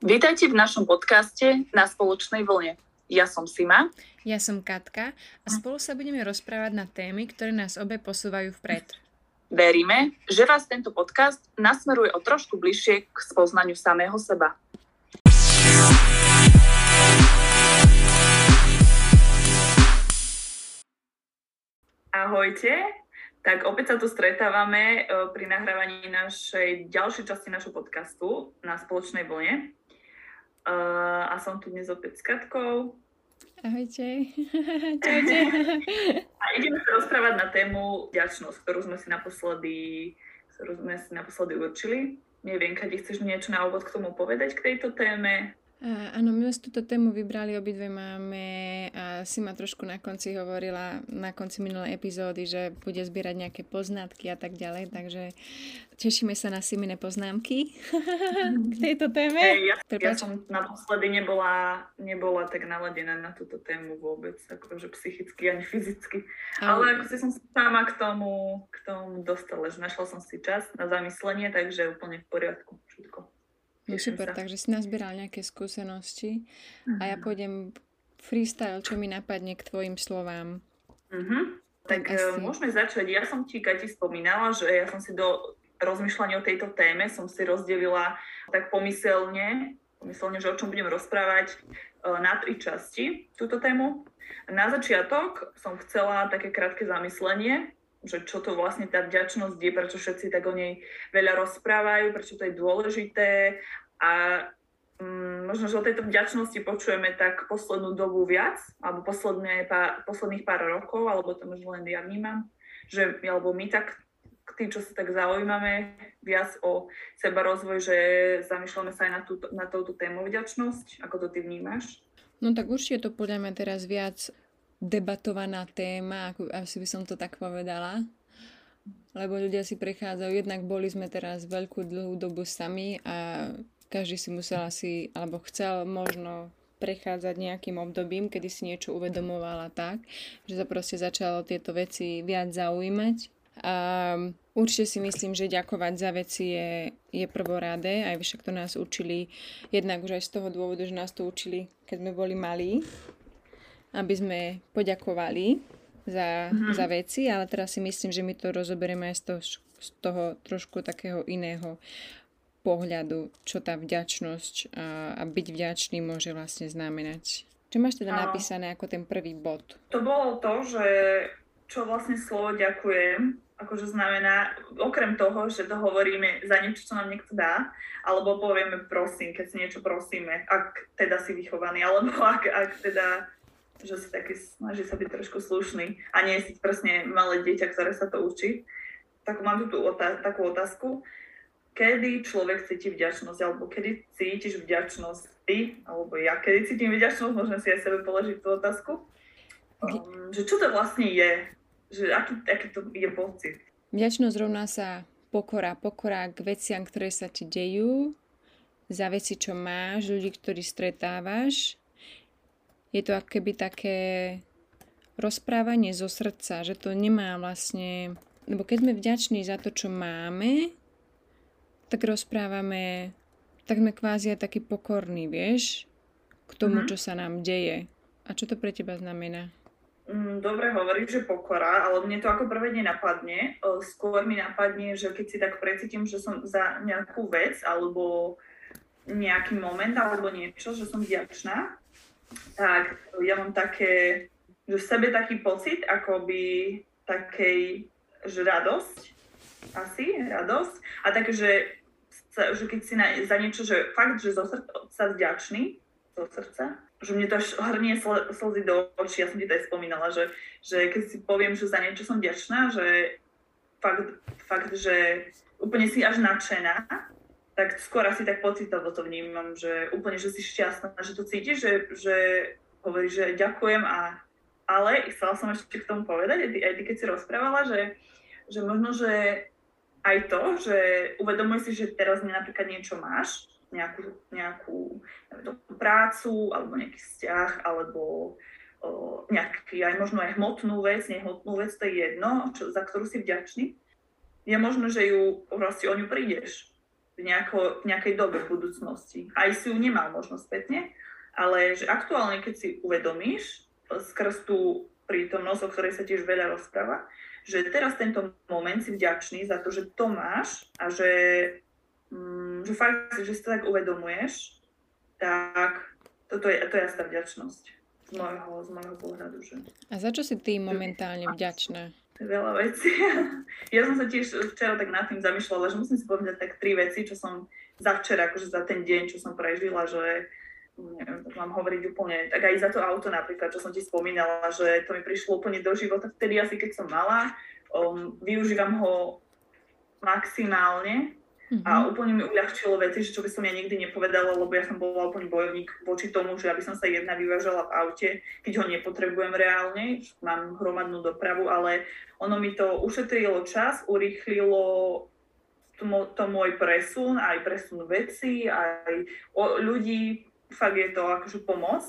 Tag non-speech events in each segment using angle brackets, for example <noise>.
Vítajte v našom podcaste na spoločnej vlne. Ja som Sima. Ja som Katka a spolu sa budeme rozprávať na témy, ktoré nás obe posúvajú vpred. Veríme, že vás tento podcast nasmeruje o trošku bližšie k spoznaniu samého seba. Ahojte, tak opäť sa tu stretávame e, pri nahrávaní našej ďalšej časti našho podcastu na spoločnej vlne. Uh, a som tu dnes opäť s Katkou. Ahojte. <laughs> Čaute. a ideme sa rozprávať na tému vďačnosť, ktorú sme si naposledy, ktorú sme si naposledy určili. Neviem, Kadi, chceš niečo na úvod k tomu povedať k tejto téme? Áno, my sme túto tému vybrali, obidve máme a si ma trošku na konci hovorila, na konci minulej epizódy, že bude zbierať nejaké poznatky a tak ďalej, takže tešíme sa na Simine poznámky <laughs> k tejto téme. Hey, ja, ja som naposledy nebola, nebola tak naladená na túto tému vôbec, akože psychicky ani fyzicky, ale, ale ako si som sama k tomu, k tomu dostala, že našla som si čas na zamyslenie, takže úplne v poriadku všetko. No super, sa. takže si nazbieral nejaké skúsenosti uh-huh. a ja mhm. pôjdem freestyle, čo mi napadne k tvojim slovám. Uh-huh. Tak, tak asi... môžeme začať. Ja som ti, Kati, spomínala, že ja som si do rozmýšľania o tejto téme som si rozdelila tak pomyselne, pomyselne, že o čom budem rozprávať na tri časti túto tému. Na začiatok som chcela také krátke zamyslenie, že čo to vlastne tá vďačnosť je, prečo všetci tak o nej veľa rozprávajú, prečo to je dôležité a um, možno, že o tejto vďačnosti počujeme tak poslednú dobu viac, alebo posledné pár, posledných pár rokov, alebo to možno len ja vnímam, že, alebo my tak, tí, čo sa tak zaujímame viac o seba rozvoj, že zamýšľame sa aj na, túto, na touto tému vďačnosť, ako to ty vnímaš? No tak určite to podľa mňa teraz viac debatovaná téma, ako asi by som to tak povedala. Lebo ľudia si prechádzajú, jednak boli sme teraz veľkú dlhú dobu sami a každý si musel asi, alebo chcel možno prechádzať nejakým obdobím, kedy si niečo uvedomovala tak, že sa proste začalo tieto veci viac zaujímať. A určite si myslím, že ďakovať za veci je, je prvoradé, aj však to nás učili, jednak už aj z toho dôvodu, že nás to učili, keď sme boli malí, aby sme poďakovali za, mm-hmm. za veci, ale teraz si myslím, že my to rozoberieme aj z toho, z toho trošku takého iného pohľadu, čo tá vďačnosť a, a byť vďačný môže vlastne znamenať. Čo máš teda napísané ako ten prvý bod? To bolo to, že čo vlastne slovo ďakujem, akože znamená, okrem toho, že to hovoríme za niečo, čo nám niekto dá, alebo povieme prosím, keď si niečo prosíme, ak teda si vychovaný, alebo <laughs> ak, ak teda že si taký snaží sa byť trošku slušný a nie si presne malé dieťa, ktoré sa to učí. Tak mám tu otá- takú otázku. Kedy človek cíti vďačnosť, alebo kedy cítiš vďačnosť ty, alebo ja kedy cítim vďačnosť, môžeme si aj sebe položiť tú otázku. Um, že čo to vlastne je? Že aký, aký to je pocit? Vďačnosť rovná sa pokora. Pokora k veciam, ktoré sa ti dejú, za veci, čo máš, ľudí, ktorí stretávaš je to akéby také rozprávanie zo srdca, že to nemá vlastne... Lebo keď sme vďační za to, čo máme, tak rozprávame, tak sme kvázi aj taký pokorný, vieš, k tomu, mm-hmm. čo sa nám deje. A čo to pre teba znamená? Mm, dobre hovoríš, že pokora, ale mne to ako prvé nenapadne. Skôr mi napadne, že keď si tak precítim, že som za nejakú vec alebo nejaký moment alebo niečo, že som vďačná, tak ja mám také, že v sebe taký pocit, akoby takej, že radosť, asi radosť, a také, že, že keď si na, za niečo, že fakt, že zo srdca vďačný, zo srdca, že mne to až hrnie sl- slzy do očí, ja som ti to aj spomínala, že, že keď si poviem, že za niečo som vďačná, že fakt, fakt, že úplne si až nadšená, tak skôr asi tak pocitovo to vnímam, že úplne, že si šťastná, že to cítiš, že, že hovoríš, že ďakujem a ale chcela som ešte k tomu povedať, aj ty, aj ty keď si rozprávala, že, že možno, že aj to, že uvedomuj si, že teraz napríklad niečo máš, nejakú, nejakú neviem, prácu, alebo nejaký vzťah, alebo o, nejaký aj možno aj hmotnú vec, nehmotnú vec, to je jedno, čo, za ktorú si vďačný. Je možno, že ju proste o ňu prídeš nejako, nejakej dobe v budúcnosti. Aj si ju nemal možno spätne, ale že aktuálne, keď si uvedomíš skrz tú prítomnosť, o ktorej sa tiež veľa rozpráva, že teraz tento moment si vďačný za to, že to máš a že, mm, že fakt, že si to tak uvedomuješ, tak toto je, to je jasná vďačnosť z môjho, z môjho pohľadu. Že... A za čo si ty momentálne vďačná? Veľa vecí. <laughs> Ja som sa tiež včera tak nad tým zamýšľala, že musím si povedať tak tri veci, čo som za včera, akože za ten deň, čo som prežila, že neviem, tak mám hovoriť úplne, tak aj za to auto napríklad, čo som ti spomínala, že to mi prišlo úplne do života vtedy asi, keď som mala. Um, využívam ho maximálne Mm-hmm. A úplne mi uľahčilo veci, čo by som ja nikdy nepovedala, lebo ja som bola úplne bojovník voči tomu, že aby som sa jedna vyvážala v aute, keď ho nepotrebujem reálne, mám hromadnú dopravu, ale ono mi to ušetrilo čas, urýchlilo to, to môj presun, aj presun veci, aj ľudí, fakt je to akože pomoc.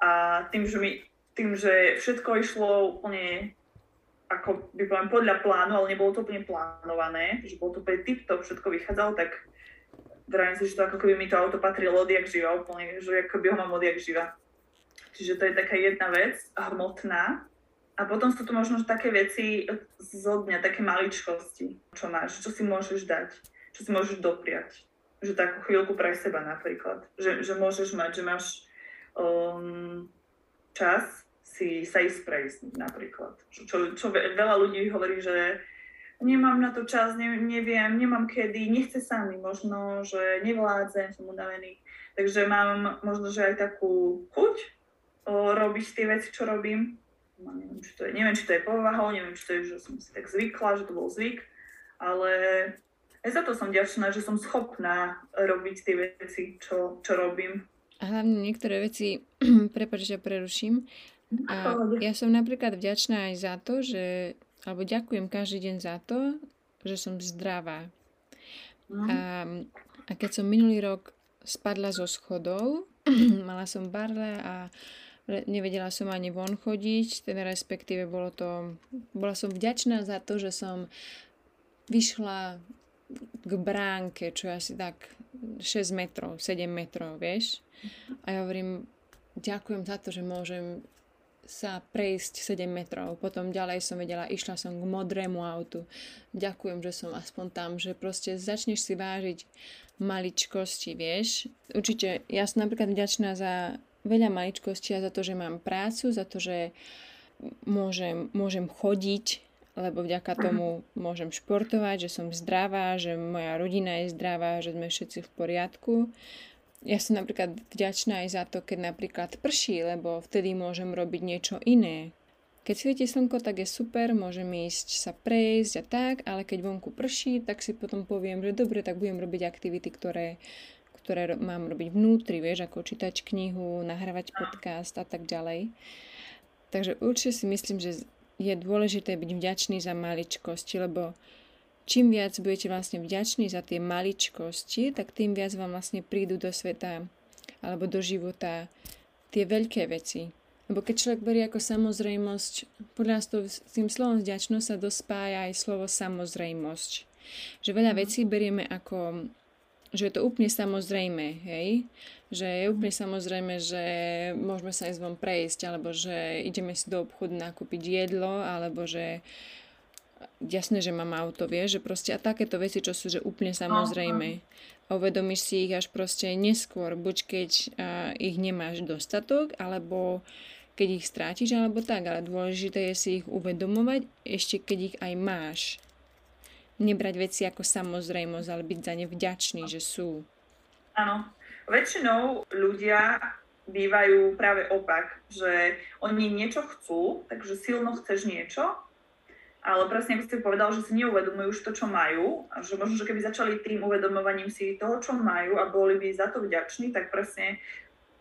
A tým, že mi tým, že všetko išlo úplne ako by poviem, podľa plánu, ale nebolo to úplne plánované, že bolo to úplne tip-top, všetko vychádzalo, tak vravím si, že to ako keby mi to auto patrilo odjak živa, úplne, že ako by ho mám odjak živa. Čiže to je taká jedna vec, hmotná. A potom sú tu možno také veci zo dňa, také maličkosti, čo máš, čo si môžeš dať, čo si môžeš dopriať. Že takú chvíľku pre seba napríklad. Že, že môžeš mať, že máš um, čas si sa ísť prejsť napríklad. Čo, čo veľa ľudí hovorí, že nemám na to čas, ne, neviem, nemám kedy, nechce sa mi, možno, že nevládzem, som unavený. Takže mám možno, že aj takú chuť o, robiť tie veci, čo robím. No, neviem, či to je, neviem, či to je povahou, neviem, či to je, že som si tak zvykla, že to bol zvyk, ale aj za to som ďačná, že som schopná robiť tie veci, čo, čo robím. A hlavne niektoré veci, <clears throat> prepáč, že preruším, a ja som napríklad vďačná aj za to, že, alebo ďakujem každý deň za to, že som zdravá. Mm. A, a keď som minulý rok spadla zo schodov, <clears throat> mala som barle a nevedela som ani von chodiť, teda respektíve bolo to, bola som vďačná za to, že som vyšla k bránke, čo je asi tak 6 metrov, 7 metrov, vieš. A ja hovorím, ďakujem za to, že môžem sa prejsť 7 metrov. Potom ďalej som vedela, išla som k modrému autu. Ďakujem, že som aspoň tam, že proste začneš si vážiť maličkosti, vieš. Určite, ja som napríklad vďačná za veľa maličkostí a za to, že mám prácu, za to, že môžem, môžem chodiť, lebo vďaka tomu môžem športovať, že som zdravá, že moja rodina je zdravá, že sme všetci v poriadku ja som napríklad vďačná aj za to, keď napríklad prší, lebo vtedy môžem robiť niečo iné. Keď svieti slnko, tak je super, môžem ísť sa prejsť a tak, ale keď vonku prší, tak si potom poviem, že dobre, tak budem robiť aktivity, ktoré, ktoré mám robiť vnútri, vieš, ako čítať knihu, nahrávať podcast a tak ďalej. Takže určite si myslím, že je dôležité byť vďačný za maličkosti, lebo čím viac budete vlastne vďační za tie maličkosti, tak tým viac vám vlastne prídu do sveta alebo do života tie veľké veci. Lebo keď človek berie ako samozrejmosť, podľa nás to, s tým slovom vďačnosť sa dospája aj slovo samozrejmosť. Že veľa mhm. vecí berieme ako, že je to úplne samozrejme, hej? Že je úplne samozrejme, že môžeme sa ísť von prejsť, alebo že ideme si do obchodu nakúpiť jedlo, alebo že uh, jasné, že mám auto, vieš, že proste a takéto veci, čo sú že úplne samozrejme. A uvedomíš si ich až proste neskôr, buď keď uh, ich nemáš dostatok, alebo keď ich strátiš, alebo tak, ale dôležité je si ich uvedomovať, ešte keď ich aj máš. Nebrať veci ako samozrejmosť, ale byť za ne vďačný, že sú. Áno. Väčšinou ľudia bývajú práve opak, že oni niečo chcú, takže silno chceš niečo ale presne ako ste povedal, že si neuvedomujú už to, čo majú a že možno, že keby začali tým uvedomovaním si toho, čo majú a boli by za to vďační, tak presne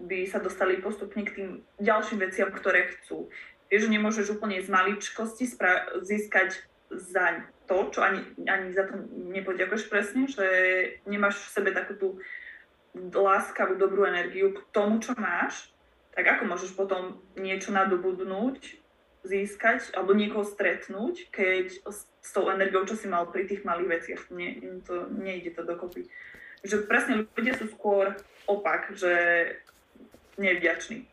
by sa dostali postupne k tým ďalším veciam, ktoré chcú. Vieš, že nemôžeš úplne z maličkosti spra- získať za to, čo ani, ani za to nepoďakuješ presne, že nemáš v sebe takú tú láskavú, dobrú energiu k tomu, čo máš, tak ako môžeš potom niečo nadobudnúť, získať alebo niekoho stretnúť, keď s tou energiou, čo si mal pri tých malých veciach. Nie, to, nejde to dokopy. Že presne ľudia sú skôr opak, že nevďační.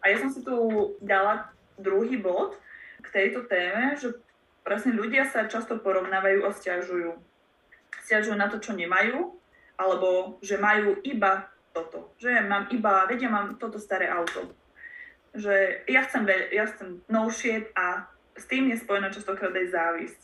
A ja som si tu dala druhý bod k tejto téme, že presne ľudia sa často porovnávajú a stiažujú. Stiažujú na to, čo nemajú, alebo že majú iba toto. Že mám iba, vedia, mám toto staré auto. Že ja chcem, ja chcem novšie a s tým je spojená častokrát aj závisť.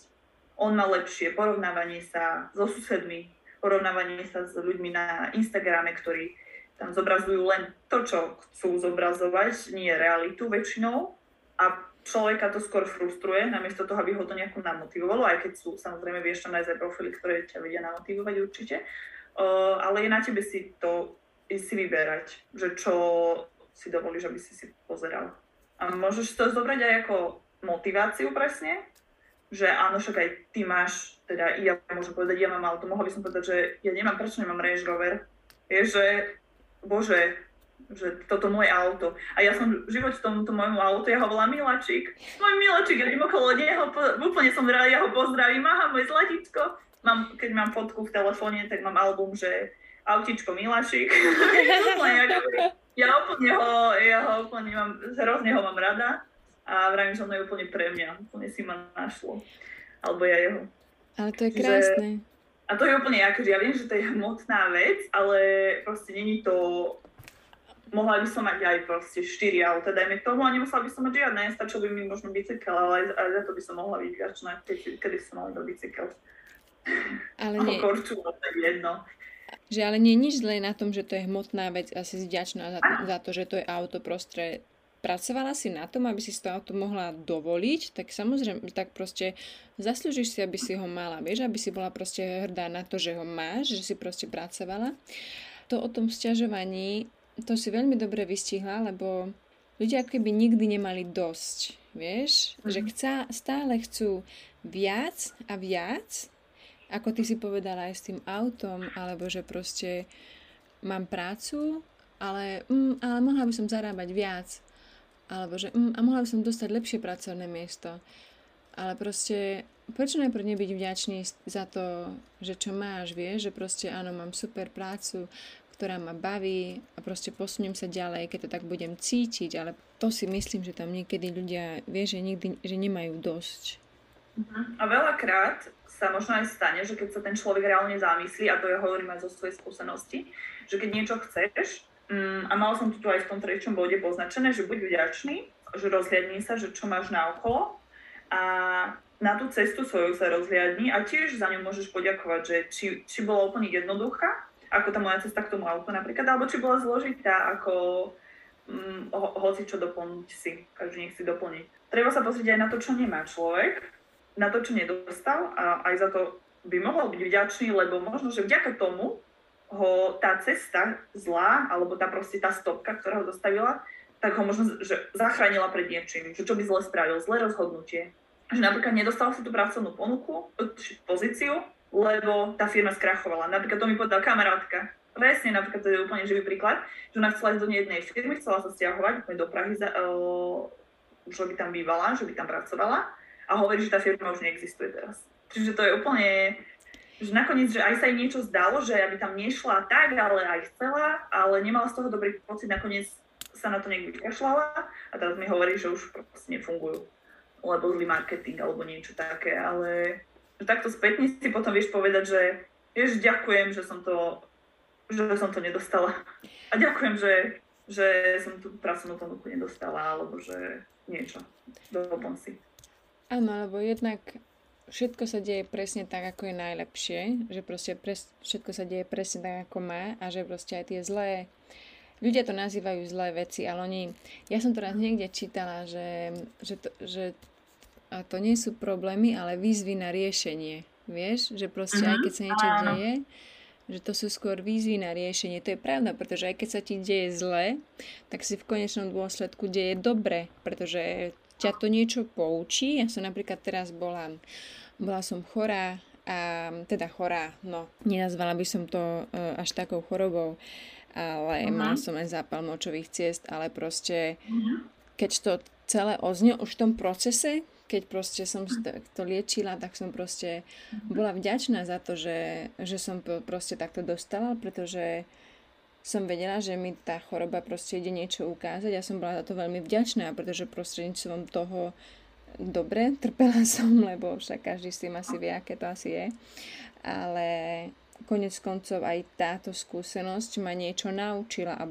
On má lepšie porovnávanie sa so susedmi, porovnávanie sa s ľuďmi na Instagrame, ktorí tam zobrazujú len to, čo chcú zobrazovať, nie realitu väčšinou. A človeka to skôr frustruje, namiesto toho, aby ho to nejako namotivovalo, aj keď sú, samozrejme, vieš tam nájsť aj profily, ktoré ťa vedia namotivovať určite. Uh, ale je na tebe si to si vyberať, že čo si dovolíš, aby si si pozeral. A môžeš to zobrať aj ako motiváciu presne, že áno, však aj ty máš, teda ja môžem povedať, ja mám auto, mohla by som povedať, že ja nemám, prečo nemám Range Rover, je, že bože, že toto moje auto. A ja som v živote tomuto môjmu auto, ja ho volám Milačik. Môj Milačik, ja okolo neho, úplne som rada, ja ho pozdravím, aha, moje zlatičko. Mám, keď mám fotku v telefóne, tak mám album, že autičko Milačik. <laughs> úplne ho, ja ho úplne mám, hrozne ho mám rada a vravím, že ono je úplne pre mňa, úplne si ma našlo. Alebo ja jeho. Ale to je krásne. Že, a to je úplne ako, že ja viem, že to je hmotná vec, ale proste není to mohla by som mať aj proste 4 auta, dajme tomu, a nemusela by som mať žiadne, stačil by mi možno bicykel, ale aj, za to by som mohla byť vďačná, keď, kedy som mala do bicykel. Ale nie. Korču, tak jedno. Že ale nie je nič zlé na tom, že to je hmotná vec a si vďačná za, za to, že to je auto prostred pracovala si na tom, aby si to auto mohla dovoliť, tak samozrejme, tak proste zaslúžiš si, aby si ho mala, vieš, aby si bola proste hrdá na to, že ho máš, že si proste pracovala. To o tom sťažovaní, to si veľmi dobre vystihla, lebo ľudia ako keby nikdy nemali dosť, vieš, mm-hmm. že mhm. chca, stále chcú viac a viac, ako ty si povedala aj s tým autom, alebo že proste mám prácu, ale, mm, ale mohla by som zarábať viac alebo že mm, a mohla by som dostať lepšie pracovné miesto. Ale proste, prečo najprv nebyť vďačný za to, že čo máš, vieš, že proste áno, mám super prácu, ktorá ma baví a proste posuniem sa ďalej, keď to tak budem cítiť, ale to si myslím, že tam niekedy ľudia, vieš, že nikdy, že nemajú dosť. A veľakrát sa možno aj stane, že keď sa ten človek reálne zamyslí, a to ja hovorím aj zo svojej skúsenosti, že keď niečo chceš, Mm, a mala som to tu aj v tom treťom bode poznačené, že buď vďačný, že rozhľadni sa, že čo máš na okolo a na tú cestu svoju sa rozhliadni a tiež za ňu môžeš poďakovať, že či, či bola úplne jednoduchá, ako tá moja cesta k tomu autu napríklad, alebo či bola zložitá, ako mm, ho, hoci čo doplniť si, každý nech si doplniť. Treba sa pozrieť aj na to, čo nemá človek, na to, čo nedostal a aj za to by mohol byť vďačný, lebo možno, že vďaka tomu ho tá cesta zlá, alebo tá proste tá stopka, ktorá ho dostavila, tak ho možno že zachránila pred niečím, že čo by zle spravil, zlé rozhodnutie. Že napríklad nedostal si tú pracovnú ponuku, pozíciu, lebo tá firma skrachovala. Napríklad to mi povedala kamarátka. Presne, napríklad to je úplne živý príklad, že ona chcela ísť do jednej firmy, chcela sa stiahovať do Prahy, za, uh, už by tam bývala, že by tam pracovala a hovorí, že tá firma už neexistuje teraz. Čiže to je úplne že nakoniec, že aj sa jej niečo zdalo, že aby tam nešla tak, ale aj chcela, ale nemala z toho dobrý pocit, nakoniec sa na to niekde vykašľala a teraz mi hovorí, že už proste nefungujú, lebo zlý marketing alebo niečo také, ale že takto spätne si potom vieš povedať, že vieš, ďakujem, že som to, že som to nedostala. A ďakujem, že, že som tú pracovnú ponuku nedostala, alebo že niečo. Doplň si. Áno, lebo jednak všetko sa deje presne tak, ako je najlepšie, že proste pres, všetko sa deje presne tak, ako má a že proste aj tie zlé, ľudia to nazývajú zlé veci, ale oni, ja som to raz niekde čítala, že, že, to, že a to nie sú problémy, ale výzvy na riešenie, vieš, že proste aj keď sa niečo deje, že to sú skôr výzvy na riešenie. To je pravda, pretože aj keď sa ti deje zle, tak si v konečnom dôsledku deje dobre, pretože ťa to niečo poučí. Ja som napríklad teraz bola, bola som chorá, a teda chorá, no nenazvala by som to uh, až takou chorobou, ale uh-huh. mala som aj zápal močových ciest, ale proste uh-huh. keď to celé oznie už v tom procese keď proste som to liečila, tak som proste bola vďačná za to, že, že som proste takto dostala, pretože som vedela, že mi tá choroba proste ide niečo ukázať a som bola za to veľmi vďačná, pretože prostredníctvom toho dobre, trpela <laughs> som, lebo však každý s tým asi vie, aké to asi je. Ale konec koncov aj táto skúsenosť ma niečo naučila a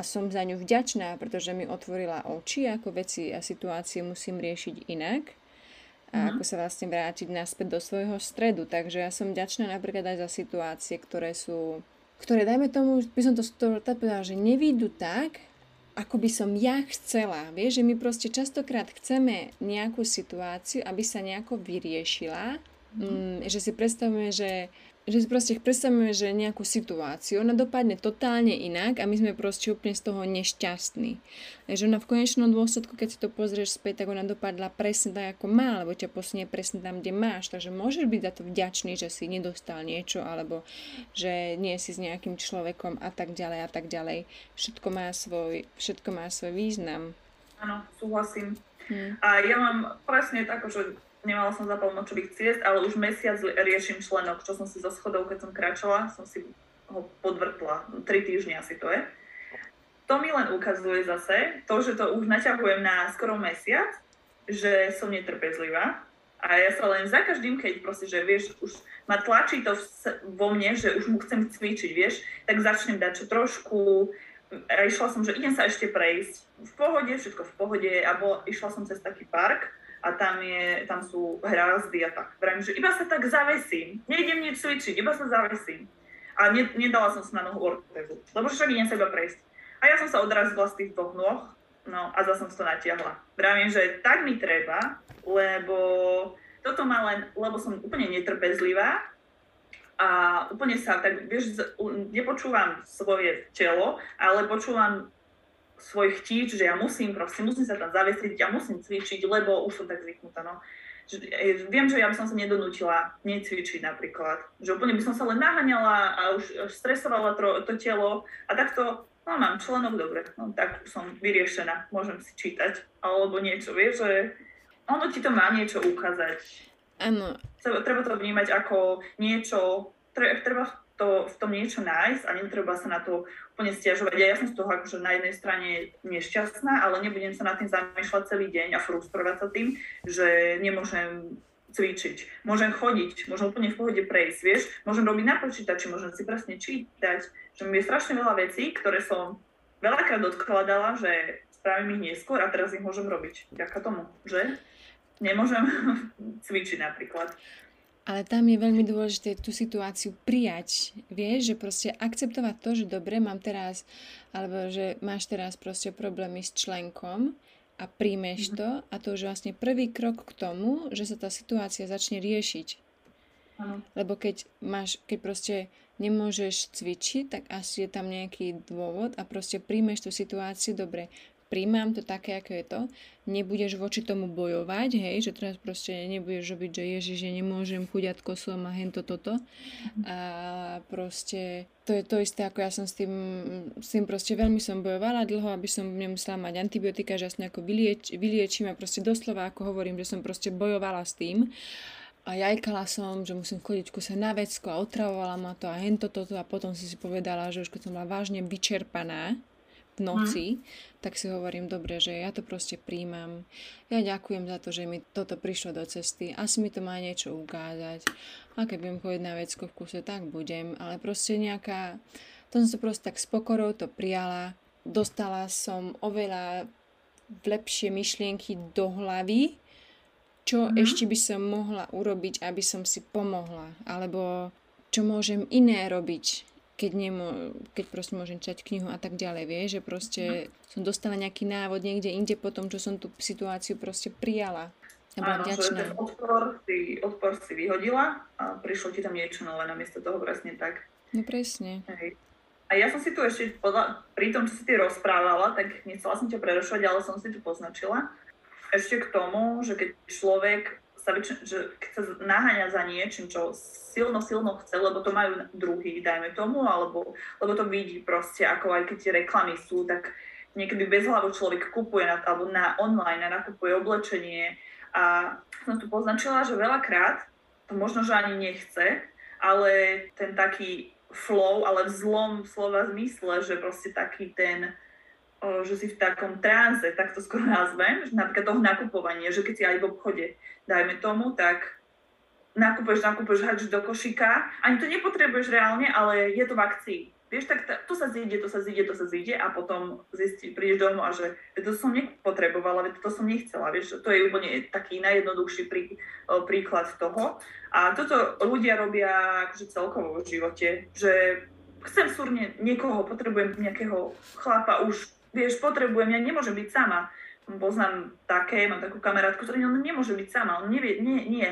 a som za ňu vďačná, pretože mi otvorila oči, ako veci a situácie musím riešiť inak a mm. ako sa vlastne vrátiť naspäť do svojho stredu. Takže ja som vďačná napríklad aj za situácie, ktoré sú, ktoré dajme tomu, by som to, to povedala, že nevídu tak, ako by som ja chcela. Vieš, že my proste častokrát chceme nejakú situáciu, aby sa nejako vyriešila, mm. Mm, že si predstavujeme, že že si proste predstavujeme, že nejakú situáciu, ona dopadne totálne inak a my sme proste úplne z toho nešťastní. Že ona v konečnom dôsledku, keď si to pozrieš späť, tak ona dopadla presne tak, ako má, alebo ťa posunie presne tam, kde máš. Takže môžeš byť za to vďačný, že si nedostal niečo, alebo že nie si s nejakým človekom a tak ďalej a tak ďalej. Všetko má svoj, všetko má svoj význam. Áno, súhlasím. Hmm. A ja mám presne tak, že nemala som močových ciest, ale už mesiac riešim členok, čo som si zo schodov, keď som kráčala, som si ho podvrtla. Tri týždne asi to je. To mi len ukazuje zase to, že to už naťahujem na skoro mesiac, že som netrpezlivá. A ja sa len za každým, keď proste, že vieš, už ma tlačí to vo mne, že už mu chcem cvičiť, vieš, tak začnem dať čo trošku, a išla som, že idem sa ešte prejsť v pohode, všetko v pohode, alebo išla som cez taký park, a tam, je, tam sú hrázdy a tak. Vravím, že iba sa tak zavesím, nejdem nič cvičiť, iba sa zavesím. A ne, nedala som si na nohu ortézu, lebo však idem sa iba prejsť. A ja som sa odrazila z tých dvoch nôh, no a zase som to natiahla. Vravím, že tak mi treba, lebo toto má len, lebo som úplne netrpezlivá a úplne sa, tak vieš, nepočúvam svoje telo, ale počúvam svoj chtíč, že ja musím proste, musím sa tam zavesiť, ja musím cvičiť, lebo už som tak zvyknutá, no. Že, viem, že ja by som sa nedonútila necvičiť napríklad. Že úplne by som sa len naháňala a už, už stresovala to, to telo a takto, no mám členok, dobre, no tak som vyriešená, môžem si čítať alebo niečo, vieš, že ono ti to má niečo ukázať. Áno. Treba to vnímať ako niečo, treba to, v tom niečo nájsť a netreba sa na to úplne stiažovať. Ja, ja som z toho akože na jednej strane nešťastná, ale nebudem sa nad tým zamýšľať celý deň a frustrovať sa tým, že nemôžem cvičiť. Môžem chodiť, môžem úplne v pohode prejsť, vieš, môžem robiť na počítači, môžem si presne čítať, že mi je strašne veľa vecí, ktoré som veľakrát odkladala, že spravím ich neskôr a teraz ich môžem robiť. Ďaká tomu, že? Nemôžem <laughs> cvičiť napríklad. Ale tam je veľmi dôležité tú situáciu prijať. Vieš, že proste akceptovať to, že dobre, mám teraz, alebo že máš teraz proste problémy s členkom a príjmeš mhm. to a to už vlastne prvý krok k tomu, že sa tá situácia začne riešiť. Lebo keď máš, keď proste nemôžeš cvičiť, tak asi je tam nejaký dôvod a proste príjmeš tú situáciu, dobre, príjmam to také, ako je to, nebudeš voči tomu bojovať, hej, že teraz proste nebudeš robiť, že ježiš, že nemôžem chuďatko som a hento toto. Mhm. A proste to je to isté, ako ja som s tým, s tým proste veľmi som bojovala dlho, aby som nemusela mať antibiotika, že ja nejako vylieč, vyliečím a proste doslova, ako hovorím, že som proste bojovala s tým a jajkala som, že musím chodiť kuse na vecko a otravovala ma to a hento toto a potom si si povedala, že už keď som bola vážne vyčerpaná, noci, mm. tak si hovorím, dobre, že ja to proste príjmam. Ja ďakujem za to, že mi toto prišlo do cesty. Asi mi to má niečo ukázať. A keď budem chodiť na vecko v kuse, tak budem. Ale proste nejaká... To som sa proste tak s pokorou to prijala. Dostala som oveľa lepšie myšlienky do hlavy, čo mm. ešte by som mohla urobiť, aby som si pomohla. Alebo čo môžem iné robiť, keď, nemo, keď proste môžem čať knihu a tak ďalej, vieš, že proste no. som dostala nejaký návod niekde inde po tom, čo som tú situáciu proste prijala. Áno, že ten odpor si, odpor si vyhodila a prišlo ti tam niečo nové namiesto toho presne tak. No presne. Hej. A ja som si tu ešte, podľa, pri tom, čo si ty rozprávala, tak nechcela som ťa prerušovať, ale som si tu poznačila. Ešte k tomu, že keď človek sa väčšin, že sa naháňa za niečím, čo silno, silno chce, lebo to majú druhý, dajme tomu, alebo lebo to vidí proste, ako aj keď tie reklamy sú, tak niekedy bez hlavu človek kupuje na, alebo na online a nakupuje oblečenie. A som tu poznačila, že veľakrát to možno, že ani nechce, ale ten taký flow, ale v zlom slova zmysle, že proste taký ten, že si v takom tranze, tak to skoro nazvem, že napríklad toho nakupovania, že keď si aj v obchode, dajme tomu, tak nakupuješ, nakupuješ, hádžeš do košíka, ani to nepotrebuješ reálne, ale je to v akcii vieš, tak to sa zíde, to sa zíde, to sa zíde a potom zistí, prídeš domov a že to som nepotrebovala, to som nechcela, vieš, to je úplne taký najjednoduchší prí, príklad toho. A toto ľudia robia akože celkovo v živote, že chcem súrne niekoho, potrebujem nejakého chlapa už, vieš, potrebujem, ja nemôžem byť sama. Poznám také, mám takú kamarátku, ktorá nemôže byť sama, on nevie, nie, nie,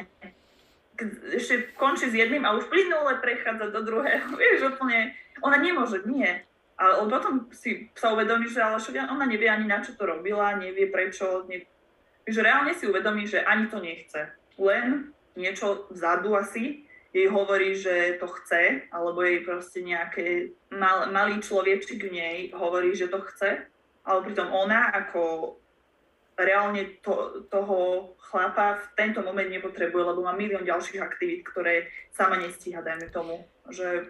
ešte končí s jedným a už plynule prechádza do druhého. <laughs> Vieš, úplne, ona nemôže, nie. A potom si sa uvedomí, že ale ona nevie ani na čo to robila, nevie prečo. Ne... že reálne si uvedomí, že ani to nechce. Len niečo vzadu asi jej hovorí, že to chce, alebo jej proste nejaký mal, malý človečik v nej hovorí, že to chce, ale pritom ona ako reálne to, toho chlapa v tento moment nepotrebuje, lebo má milión ďalších aktivít, ktoré sama nestíha, dajme tomu. Že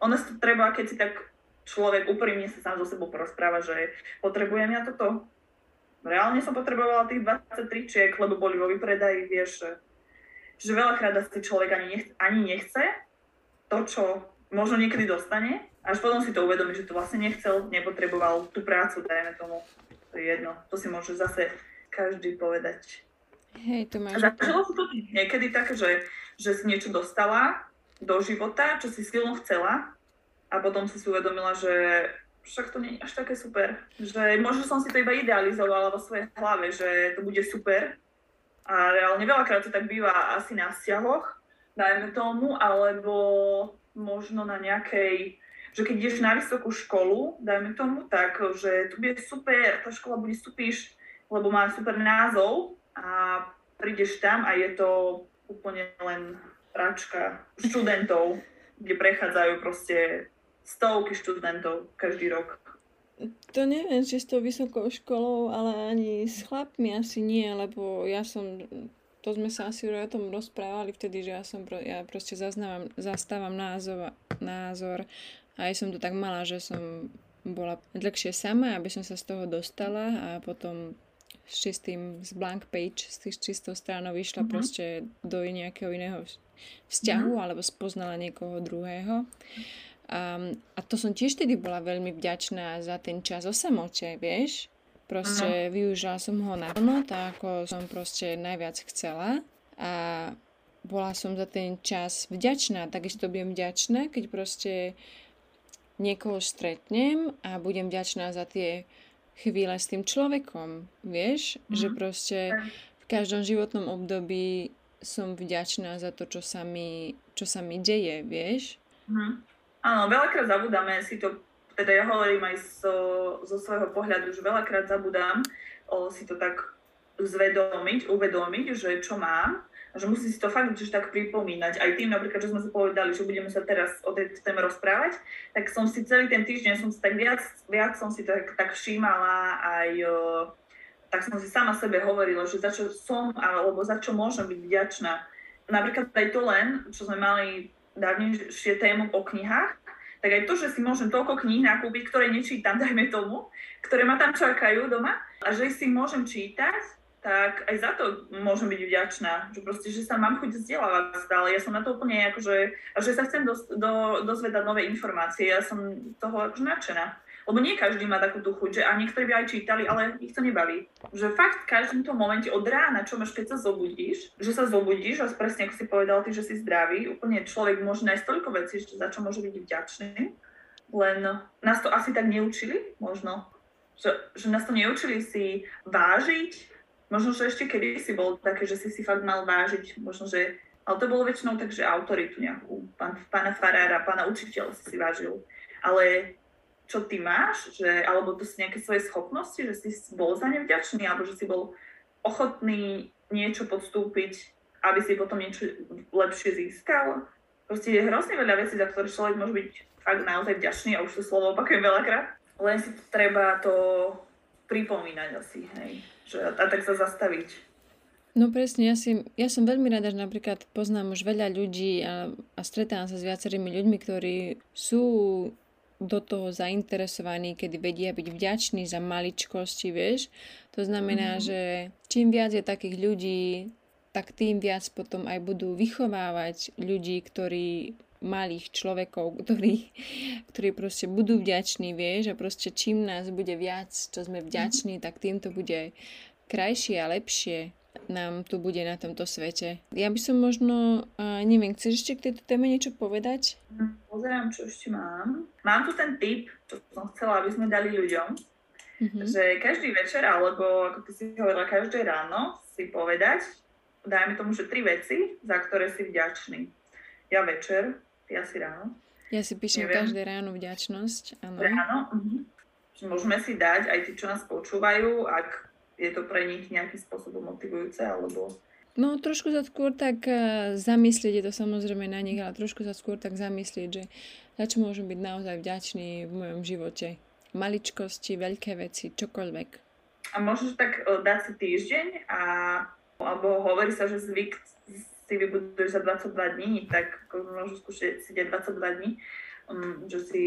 ono to treba, keď si tak človek úprimne sa sám so sebou porozpráva, že potrebujem ja toto. Reálne som potrebovala tých 20 tričiek, lebo boli vo vypredaji, vieš, že veľakrát asi človek ani nechce, ani nechce to, čo možno niekedy dostane, až potom si to uvedomí, že to vlastne nechcel, nepotreboval tú prácu, dajme tomu to je jedno. To si môže zase každý povedať. Hej, to máš... Začalo si to niekedy tak, že, že si niečo dostala do života, čo si silno chcela a potom si si uvedomila, že však to nie je až také super. Že možno som si to iba idealizovala vo svojej hlave, že to bude super. A reálne veľakrát to tak býva asi na vzťahoch, dajme tomu, alebo možno na nejakej že keď ideš na vysokú školu, dajme tomu, tak, že tu bude super, tá škola bude supíš, lebo má super názov a prídeš tam a je to úplne len práčka študentov, <laughs> kde prechádzajú proste stovky študentov každý rok. To neviem, či s tou vysokou školou, ale ani s chlapmi asi nie, lebo ja som, to sme sa asi o tom rozprávali vtedy, že ja som, ja proste zaznávam, zastávam názor, názor a aj som to tak mala, že som bola dlhšie sama, aby som sa z toho dostala a potom s čistým, z blank page, s čistou stranou vyšla mm-hmm. proste do nejakého iného vzťahu mm-hmm. alebo spoznala niekoho druhého. A, a to som tiež tedy bola veľmi vďačná za ten čas o samote, vieš? Proste uh-huh. využila som ho na plno, tak ako som proste najviac chcela a bola som za ten čas vďačná, takisto budem vďačná, keď proste niekoho stretnem a budem vďačná za tie chvíle s tým človekom, vieš, mm-hmm. že proste v každom životnom období som vďačná za to, čo sa mi, čo sa mi deje, vieš. Mm-hmm. Áno, veľakrát zabudáme si to, teda ja hovorím aj zo, zo svojho pohľadu, že veľakrát zabudám o, si to tak zvedomiť, uvedomiť, že čo mám že musí si to fakt že tak pripomínať. Aj tým napríklad, že sme sa povedali, že budeme sa teraz o tej téme rozprávať, tak som si celý ten týždeň som si tak viac, viac som si tak, tak všímala aj tak som si sama sebe hovorila, že za čo som alebo za čo môžem byť vďačná. Napríklad aj to len, čo sme mali dávnejšie tému o knihách, tak aj to, že si môžem toľko kníh nakúpiť, ktoré nečítam, <laughs> dajme tomu, ktoré ma tam čakajú doma a že si môžem čítať tak aj za to môžem byť vďačná, že proste, že sa mám chuť vzdelávať stále. Ja som na to úplne akože, že sa chcem dos, do, dozvedať nové informácie, ja som toho akože nadšená. Lebo nie každý má takú tú chuť, že a niektorí by aj čítali, ale ich to nebaví. Že fakt v každom tom momente od rána, čo máš, keď sa zobudíš, že sa zobudíš a presne ako si povedal ty, že si zdravý, úplne človek môže nájsť toľko vecí, za čo môže byť vďačný. Len nás to asi tak neučili, možno. Že, že nás to neučili si vážiť, Možno, že ešte kedy si bol také, že si si fakt mal vážiť, možno, že, ale to bolo väčšinou tak, že autoritu nejakú, pán, pána farára, pána učiteľa si si vážil. Ale čo ty máš, že, alebo to sú nejaké svoje schopnosti, že si bol za ne vďačný, alebo že si bol ochotný niečo podstúpiť, aby si potom niečo lepšie získal. Proste je hrozne veľa vecí, za ktoré človek môže byť fakt naozaj vďačný, a už to slovo opakujem veľakrát. Len si treba to pripomínať asi, hej. Že, a tak sa zastaviť. No presne, ja, si, ja som veľmi rada, že napríklad poznám už veľa ľudí a, a stretávam sa s viacerými ľuďmi, ktorí sú do toho zainteresovaní, kedy vedia byť vďační za maličkosti, vieš. To znamená, mm-hmm. že čím viac je takých ľudí, tak tým viac potom aj budú vychovávať ľudí, ktorí malých človekov, ktorí, ktorí proste budú vďační, vieš, a proste čím nás bude viac, čo sme vďační, tak tým to bude krajšie a lepšie nám tu bude na tomto svete. Ja by som možno, uh, neviem, chceš ešte k tejto téme niečo povedať? Hm, pozerám, čo ešte mám. Mám tu ten tip, čo som chcela, aby sme dali ľuďom, mm-hmm. že každý večer, alebo ako ty si hovorila, každé ráno si povedať, dajme tomu, že tri veci, za ktoré si vďačný. Ja večer, asi ráno. Ja si píšem Neviem. každé ráno vďačnosť. Áno. Ráno, uh-huh. Môžeme si dať aj tí, čo nás počúvajú, ak je to pre nich nejakým spôsobom motivujúce, alebo... No trošku sa skôr tak uh, zamyslieť, je to samozrejme na nich, ale trošku sa skôr tak zamyslieť, že za čo môžem byť naozaj vďačný v mojom živote. Maličkosti, veľké veci, čokoľvek. A môžeš tak uh, dať si týždeň a alebo hovorí sa, že zvyk si vybuduješ za 22 dní, tak môžu skúšať si 22 dní, um, že si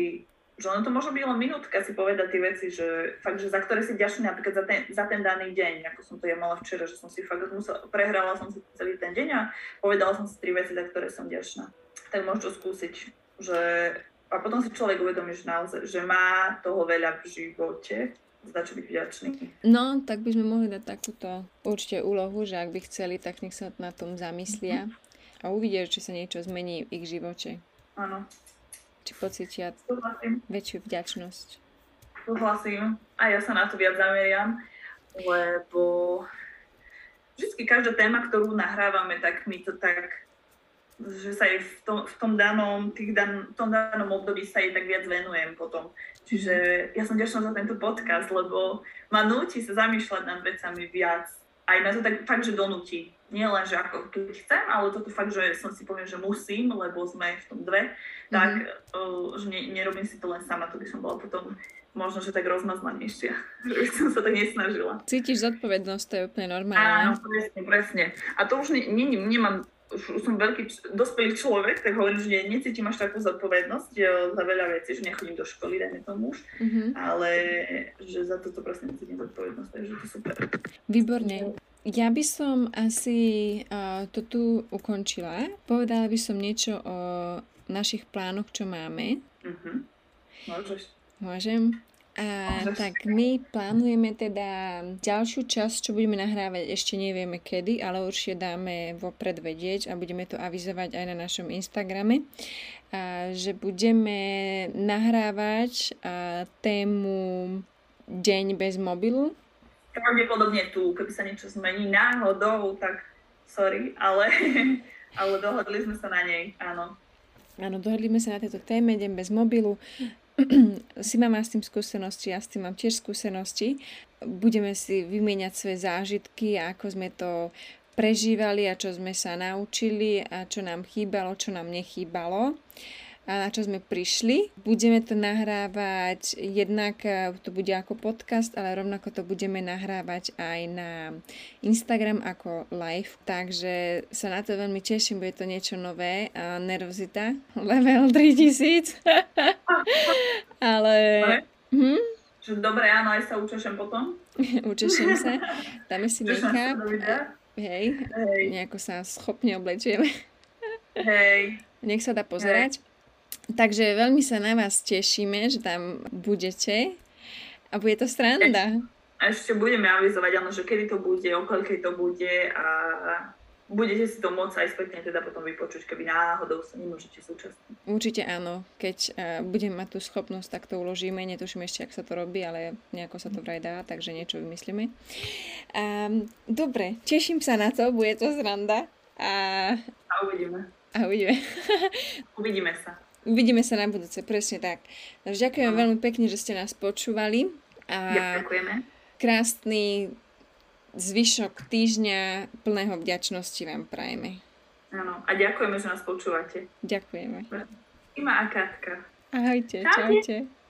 že ono to byť len minútka si povedať tie veci, že fakt, že za ktoré si vďačný napríklad za ten, za ten daný deň, ako som to ja mala včera, že som si fakt musela, prehrala som si celý ten deň a povedala som si tri veci, za ktoré som vďačná. Tak môžeš to skúsiť, že a potom si človek uvedomí, že naozaj, že má toho veľa v živote, za čo byť vďačný. No, tak by sme mohli dať takúto určite úlohu, že ak by chceli, tak nech sa na tom zamyslia mm-hmm. a uvidia, či sa niečo zmení v ich živote. Áno či pocítia väčšiu vďačnosť. Súhlasím. A ja sa na to viac zameriam, lebo vždy každá téma, ktorú nahrávame, tak mi to tak že sa aj v tom, v tom danom, tých dan, v tom danom období sa jej tak viac venujem potom. Čiže ja som ďačná za tento podcast, lebo ma núti sa zamýšľať nad vecami viac. Aj na to tak fakt, že donúti nie len, že ako keď chcem, ale toto fakt, že som si poviem, že musím, lebo sme v tom dve, tak mm-hmm. uh, že ne, nerobím si to len sama, to by som bola potom možno, že tak rozmaznanejšia, <laughs> že by som sa tak nesnažila. Cítiš zodpovednosť, to je úplne normálne. Áno, presne, presne. A to už ne, ne, nemám, už, som veľký dospelý človek, tak hovorím, že necítim až takú zodpovednosť za veľa vecí, že nechodím do školy, dajme tomu už, mm-hmm. ale že za toto presne cítim zodpovednosť, takže to super. Výborne. Ja by som asi uh, to tu ukončila. Povedala by som niečo o našich plánoch, čo máme. Uh-huh. Môžeš. Môžem? A <laughs> tak my plánujeme teda ďalšiu časť, čo budeme nahrávať, ešte nevieme kedy, ale určite dáme vopred vedieť a budeme to avizovať aj na našom Instagrame, a, že budeme nahrávať a, tému Deň bez mobilu, pravdepodobne tu, keby sa niečo zmení náhodou, tak sorry, ale, <laughs> ale dohodli sme sa na nej, áno. Áno, dohodli sme sa na tejto téme, idem bez mobilu. <clears throat> si mám s tým skúsenosti, ja s tým mám tiež skúsenosti. Budeme si vymieňať svoje zážitky, ako sme to prežívali a čo sme sa naučili a čo nám chýbalo, čo nám nechýbalo a na čo sme prišli. Budeme to nahrávať, jednak e, to bude ako podcast, ale rovnako to budeme nahrávať aj na Instagram ako live, takže sa na to veľmi teším, bude to niečo nové. A nervozita, level 3000. <laughs> ale... Hm? Dobre, áno, aj sa učešem potom. <laughs> učešem sa. Dáme si make-up. Hej, Hej, nejako sa schopne oblečieme. Hej. Nech sa dá pozerať. Hej. Takže veľmi sa na vás tešíme, že tam budete a bude to stranda. A ešte budeme avizovať, áno, že kedy to bude, o koľkej to bude a budete si to môcť aj spätne teda potom vypočuť, keby náhodou sa nemôžete súčasniť. Určite áno. Keď uh, budem mať tú schopnosť, tak to uložíme. Netuším ešte, ak sa to robí, ale nejako sa to vraj dá, takže niečo vymyslíme. Um, dobre, teším sa na to, bude to zranda. A, a uvidíme. A uvidíme. <laughs> uvidíme sa. Uvidíme sa na budúce, presne tak. Takže ďakujem veľmi pekne, že ste nás počúvali. A ďakujeme. Krásny zvyšok týždňa plného vďačnosti vám prajeme. Áno, a ďakujeme, že nás počúvate. Ďakujeme. Ima a Katka. Ahojte, čaute. čaute.